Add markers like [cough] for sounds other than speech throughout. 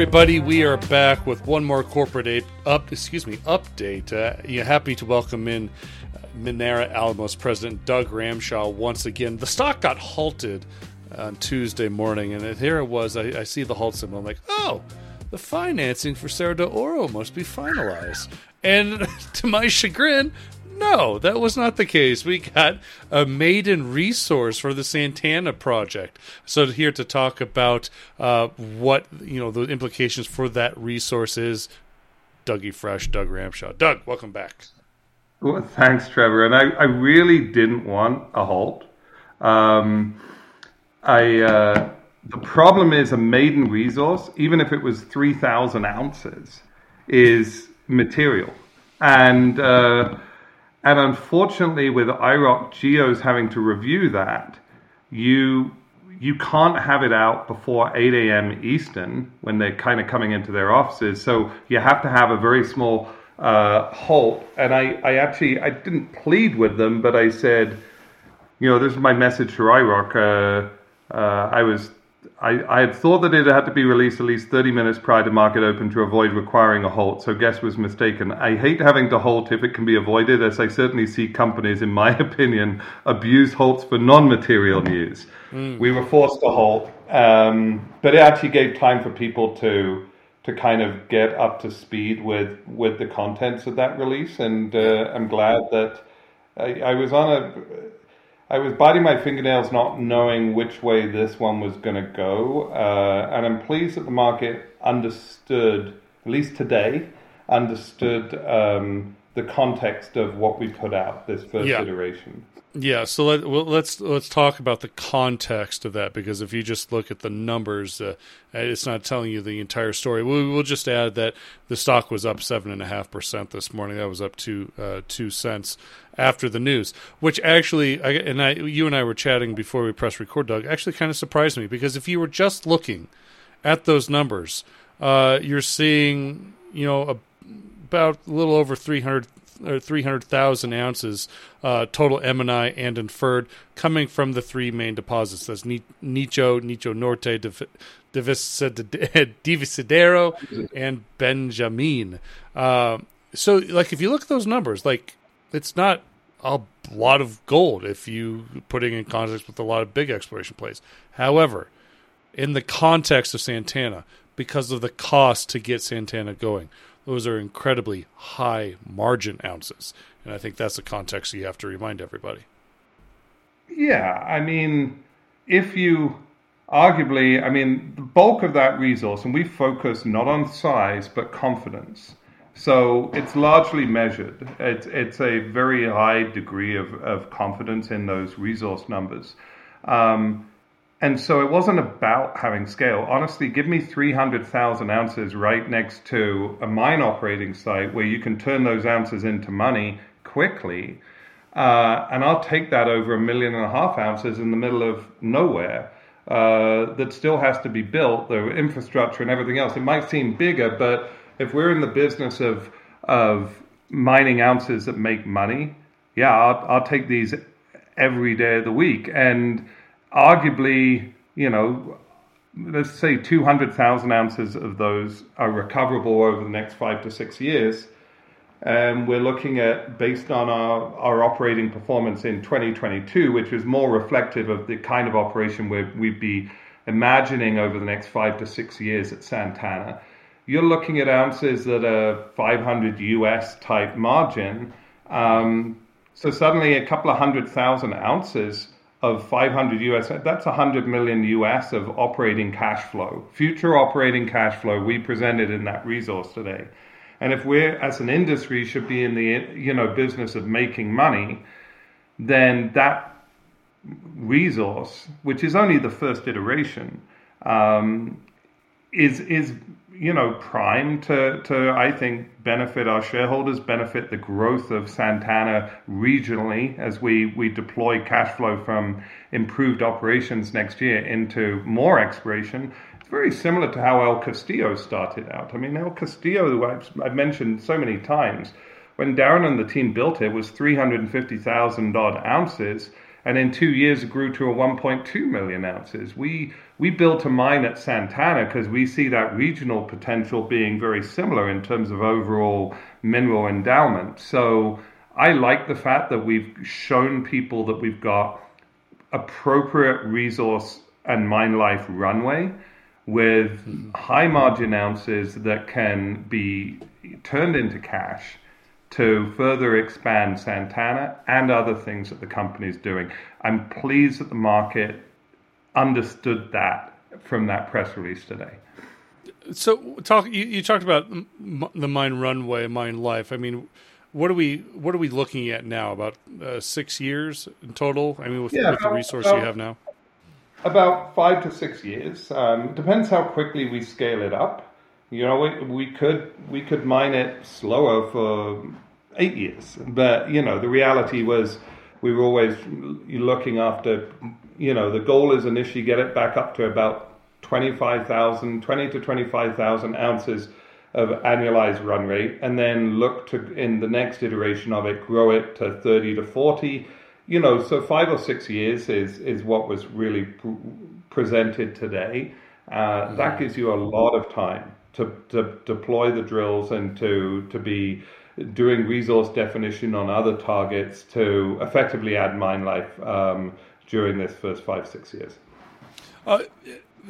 everybody, we are back with one more corporate aid, up. Excuse me, update. Uh, you're happy to welcome in uh, Minera Alamos president Doug Ramshaw once again. The stock got halted on Tuesday morning, and here it was. I, I see the halt symbol. I'm like, oh, the financing for Cerro de Oro must be finalized. And [laughs] to my chagrin, no, that was not the case. We got a maiden resource for the Santana project. So here to talk about uh, what you know the implications for that resource is Dougie Fresh, Doug Ramshaw. Doug, welcome back. Well, thanks, Trevor. And I, I really didn't want a halt. Um, I uh, the problem is a maiden resource, even if it was three thousand ounces, is material and. Uh, and unfortunately, with IIROC Geos having to review that, you you can't have it out before 8 a.m. Eastern when they're kind of coming into their offices. So you have to have a very small uh, halt. And I, I actually I didn't plead with them, but I said, you know, this is my message to IIROC. Uh, uh, I was I, I had thought that it had to be released at least 30 minutes prior to market open to avoid requiring a halt, so guess was mistaken. I hate having to halt if it can be avoided, as I certainly see companies, in my [laughs] opinion, abuse halts for non material news. Mm. We were forced to halt, um, but it actually gave time for people to to kind of get up to speed with with the contents of that release, and uh, I'm glad that I, I was on a I was biting my fingernails not knowing which way this one was going to go. Uh, and I'm pleased that the market understood, at least today, understood um, the context of what we put out this first yeah. iteration. Yeah, so let, well, let's let's talk about the context of that because if you just look at the numbers, uh, it's not telling you the entire story. We, will just add that the stock was up seven and a half percent this morning. That was up two uh, two cents after the news, which actually, I, and I, you and I were chatting before we press record, Doug. Actually, kind of surprised me because if you were just looking at those numbers, uh, you're seeing you know a, about a little over three hundred or 300,000 ounces uh, total M&I and inferred coming from the three main deposits. That's Nicho, Nicho Norte, Divisadero, and Benjamin. Uh, so, like, if you look at those numbers, like, it's not a lot of gold if you putting in context with a lot of big exploration plays. However, in the context of Santana, because of the cost to get Santana going, those are incredibly high margin ounces. And I think that's the context you have to remind everybody. Yeah, I mean, if you arguably, I mean, the bulk of that resource, and we focus not on size but confidence. So it's largely measured. It's, it's a very high degree of, of confidence in those resource numbers. Um, and so it wasn't about having scale. Honestly, give me 300,000 ounces right next to a mine operating site where you can turn those ounces into money quickly. Uh, and I'll take that over a million and a half ounces in the middle of nowhere uh, that still has to be built, the infrastructure and everything else. It might seem bigger, but if we're in the business of, of mining ounces that make money, yeah, I'll, I'll take these every day of the week. And arguably, you know, let's say 200,000 ounces of those are recoverable over the next five to six years. And we're looking at, based on our, our operating performance in 2022, which is more reflective of the kind of operation we'd be imagining over the next five to six years at Santana. You're looking at ounces that are 500 US type margin. Um, so suddenly a couple of hundred thousand ounces of 500 US, that's 100 million US of operating cash flow, future operating cash flow we presented in that resource today. And if we're, as an industry, should be in the you know business of making money, then that resource, which is only the first iteration, um, is is you know, prime to, to, I think, benefit our shareholders, benefit the growth of Santana regionally as we, we deploy cash flow from improved operations next year into more exploration. It's very similar to how El Castillo started out. I mean, El Castillo, I've, I've mentioned so many times, when Darren and the team built it, was 350,000 odd ounces and in two years it grew to a 1.2 million ounces. We we built a mine at Santana because we see that regional potential being very similar in terms of overall mineral endowment. So I like the fact that we've shown people that we've got appropriate resource and mine life runway with high margin ounces that can be turned into cash to further expand Santana and other things that the company is doing. I'm pleased that the market understood that from that press release today. So, talk. You, you talked about the mine runway, mine life. I mean, what are we what are we looking at now? About uh, six years in total. I mean, with, yeah, with the resource about, you have now. About five to six years. Um, depends how quickly we scale it up. You know, we, we could we could mine it slower for eight years, but you know, the reality was we were always looking after. You know, the goal is initially get it back up to about 25,000, 20 to 25,000 ounces of annualized run rate, and then look to in the next iteration of it grow it to 30 to 40. You know, so five or six years is is what was really pr- presented today. Uh. That gives you a lot of time to, to deploy the drills and to to be doing resource definition on other targets to effectively add mine life um, during this first five six years. Uh,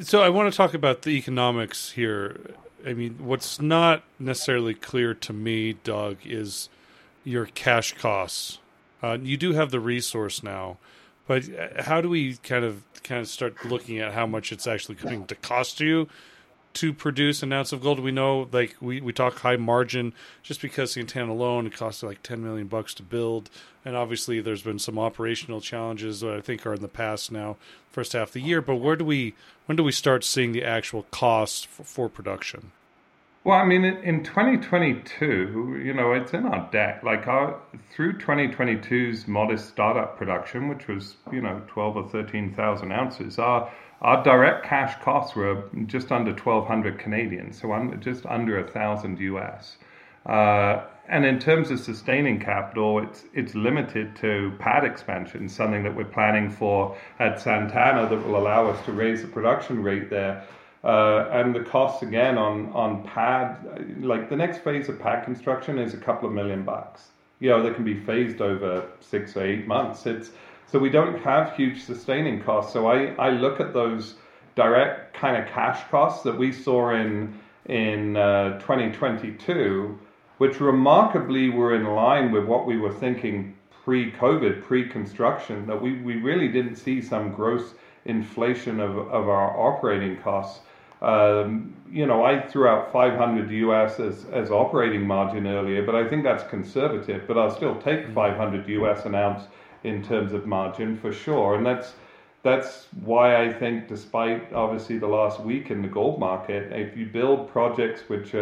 so I want to talk about the economics here. I mean, what's not necessarily clear to me, Doug, is your cash costs. Uh, you do have the resource now, but uh, how do we kind of kind of start looking at how much it's actually going to cost you to produce an ounce of gold. We know, like we, we talk high margin, just because Santana alone it costs like ten million bucks to build, and obviously there's been some operational challenges that I think are in the past now, first half of the year. But where do we when do we start seeing the actual costs for, for production? Well, I mean, in 2022, you know, it's in our deck. Like our through 2022's modest startup production, which was you know 12 or 13,000 ounces, our our direct cash costs were just under 1,200 Canadian, so I'm just under a thousand US. Uh, and in terms of sustaining capital, it's it's limited to pad expansion, something that we're planning for at Santana that will allow us to raise the production rate there. Uh, and the costs again on on pad, like the next phase of pad construction is a couple of million bucks. You know, that can be phased over six or eight months. It's so we don't have huge sustaining costs. So I, I look at those direct kind of cash costs that we saw in in uh, 2022, which remarkably were in line with what we were thinking pre-COVID, pre-construction. That we, we really didn't see some gross inflation of, of our operating costs. Um, you know, I threw out 500 US as, as operating margin earlier, but I think that's conservative. But I'll still take mm-hmm. 500 US an ounce in terms of margin for sure. And that's that's why I think, despite obviously the last week in the gold market, if you build projects which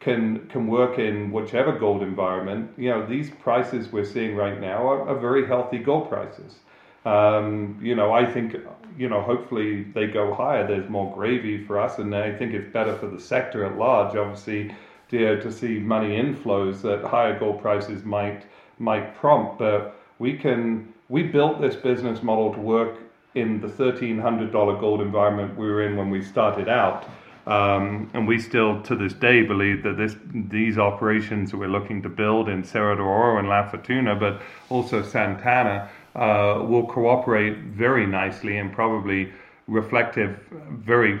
can can work in whichever gold environment, you know these prices we're seeing right now are, are very healthy gold prices. Um, you know, I think you know hopefully they go higher. There's more gravy for us, and I think it's better for the sector at large. Obviously, to, to see money inflows that higher gold prices might might prompt, but we can we built this business model to work in the $1,300 gold environment we were in when we started out. Um, and we still, to this day, believe that this these operations that we're looking to build in Cerro de Oro and La Fortuna, but also Santana, uh, will cooperate very nicely and probably reflective, very,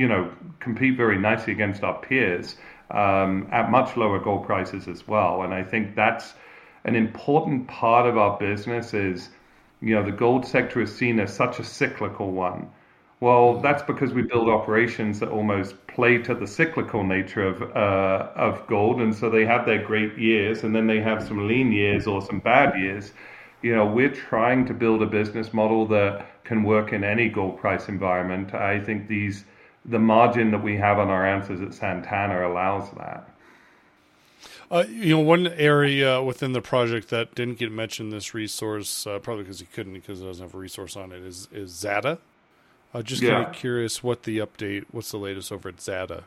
you know, compete very nicely against our peers um, at much lower gold prices as well. And I think that's an important part of our business is, you know, the gold sector is seen as such a cyclical one. Well, that's because we build operations that almost play to the cyclical nature of uh, of gold, and so they have their great years, and then they have some lean years or some bad years. You know, we're trying to build a business model that can work in any gold price environment. I think these the margin that we have on our ounces at Santana allows that. Uh, you know, one area within the project that didn't get mentioned this resource, uh, probably because he couldn't, because it doesn't have a resource on it, is is Zada. Uh, just yeah. kind of curious what the update, what's the latest over at Zada?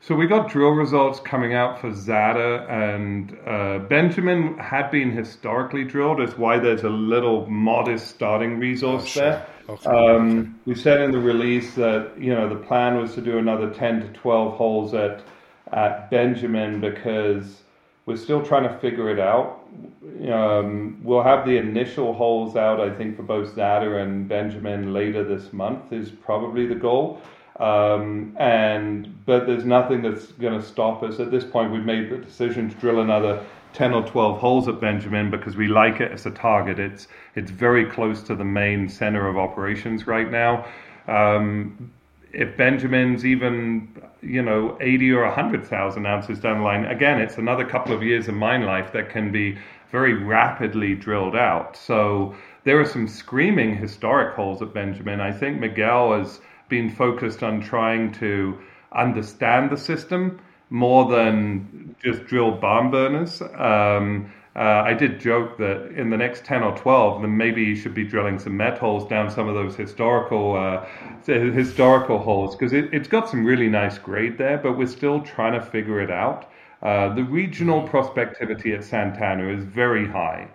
So we got drill results coming out for Zada and uh, Benjamin had been historically drilled. Is why there's a little modest starting resource oh, sure. there. Okay. Um, we said in the release that you know the plan was to do another ten to twelve holes at at Benjamin because we're still trying to figure it out. Um, we'll have the initial holes out, I think, for both Zada and Benjamin later this month is probably the goal. Um, and but there's nothing that's going to stop us at this point. We've made the decision to drill another 10 or 12 holes at Benjamin because we like it as a target. It's it's very close to the main center of operations right now. Um, if Benjamin's even you know 80 or 100,000 ounces down the line, again, it's another couple of years of mine life that can be very rapidly drilled out. So there are some screaming historic holes at Benjamin. I think Miguel has been focused on trying to understand the system more than just drill barn burners. Um, uh, I did joke that in the next 10 or 12, then maybe you should be drilling some met holes down some of those historical uh, historical holes because it, has got some really nice grade there, but we're still trying to figure it out. Uh, the regional prospectivity at Santana is very high,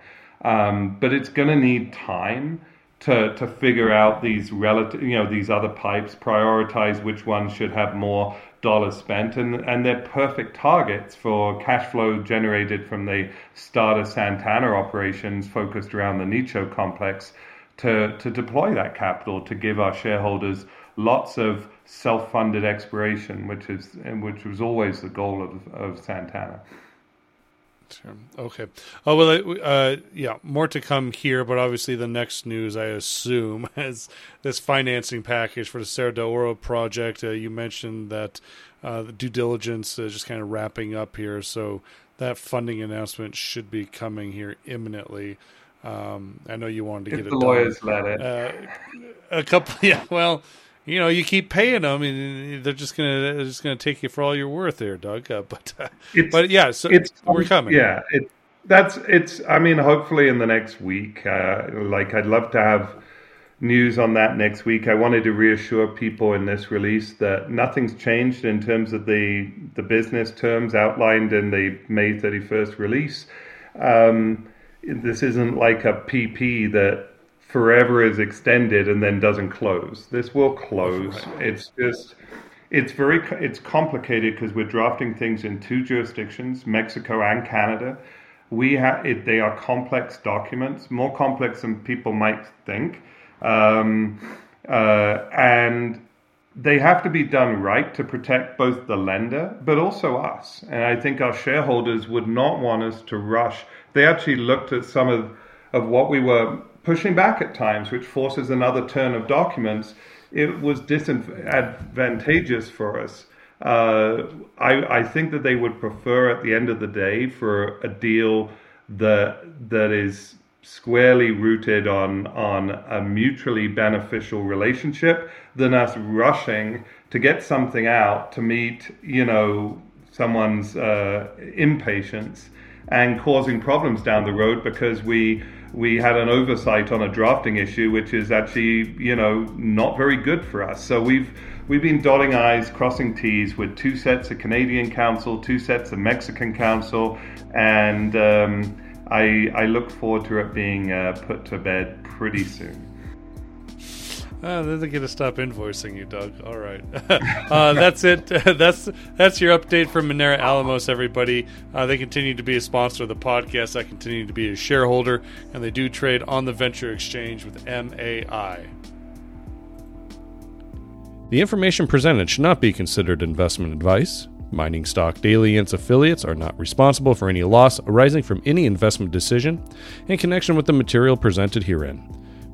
um, but it's going to need time to to figure out these relative, you know, these other pipes, prioritize which ones should have more dollars spent, and and they're perfect targets for cash flow generated from the starter Santana operations focused around the Nicho complex to to deploy that capital to give our shareholders lots of self-funded exploration, which is which was always the goal of of Santana. Okay. Oh well, uh, yeah, more to come here, but obviously the next news, I assume, [laughs] is this financing package for the Cerro de Oro project. Uh, you mentioned that uh, the due diligence is just kind of wrapping up here, so that funding announcement should be coming here imminently. Um, I know you wanted to if get it. The lawyers let it. Uh, a couple, [laughs] yeah. Well, you know, you keep paying them, and they're just gonna they're just gonna take you for all you're worth, there, Doug. Uh, [laughs] but uh, but yeah, so it's, we're coming. Yeah, it, that's it's. I mean, hopefully in the next week. Uh, like, I'd love to have news on that next week. I wanted to reassure people in this release that nothing's changed in terms of the the business terms outlined in the May 31st release. Um, this isn't like a PP that forever is extended and then doesn't close. This will close. It's just it's very it's complicated because we're drafting things in two jurisdictions, Mexico and Canada. We have it, they are complex documents, more complex than people might think, um, uh, and they have to be done right to protect both the lender but also us. And I think our shareholders would not want us to rush. They actually looked at some of of what we were pushing back at times, which forces another turn of documents, it was disadvantageous for us. Uh, I, I think that they would prefer at the end of the day for a deal that that is squarely rooted on on a mutually beneficial relationship than us rushing to get something out to meet you know someone's uh, impatience and causing problems down the road because we we had an oversight on a drafting issue, which is actually, you know, not very good for us. So we've we've been dotting I's, crossing T's with two sets of Canadian counsel, two sets of Mexican counsel, and um, I, I look forward to it being uh, put to bed pretty soon. Uh, then they get to stop invoicing you, Doug. All right, [laughs] uh, that's it. [laughs] that's that's your update from Minera Alamos, everybody. Uh, they continue to be a sponsor of the podcast. I continue to be a shareholder, and they do trade on the Venture Exchange with MAI. The information presented should not be considered investment advice. Mining Stock Daily and its affiliates are not responsible for any loss arising from any investment decision in connection with the material presented herein.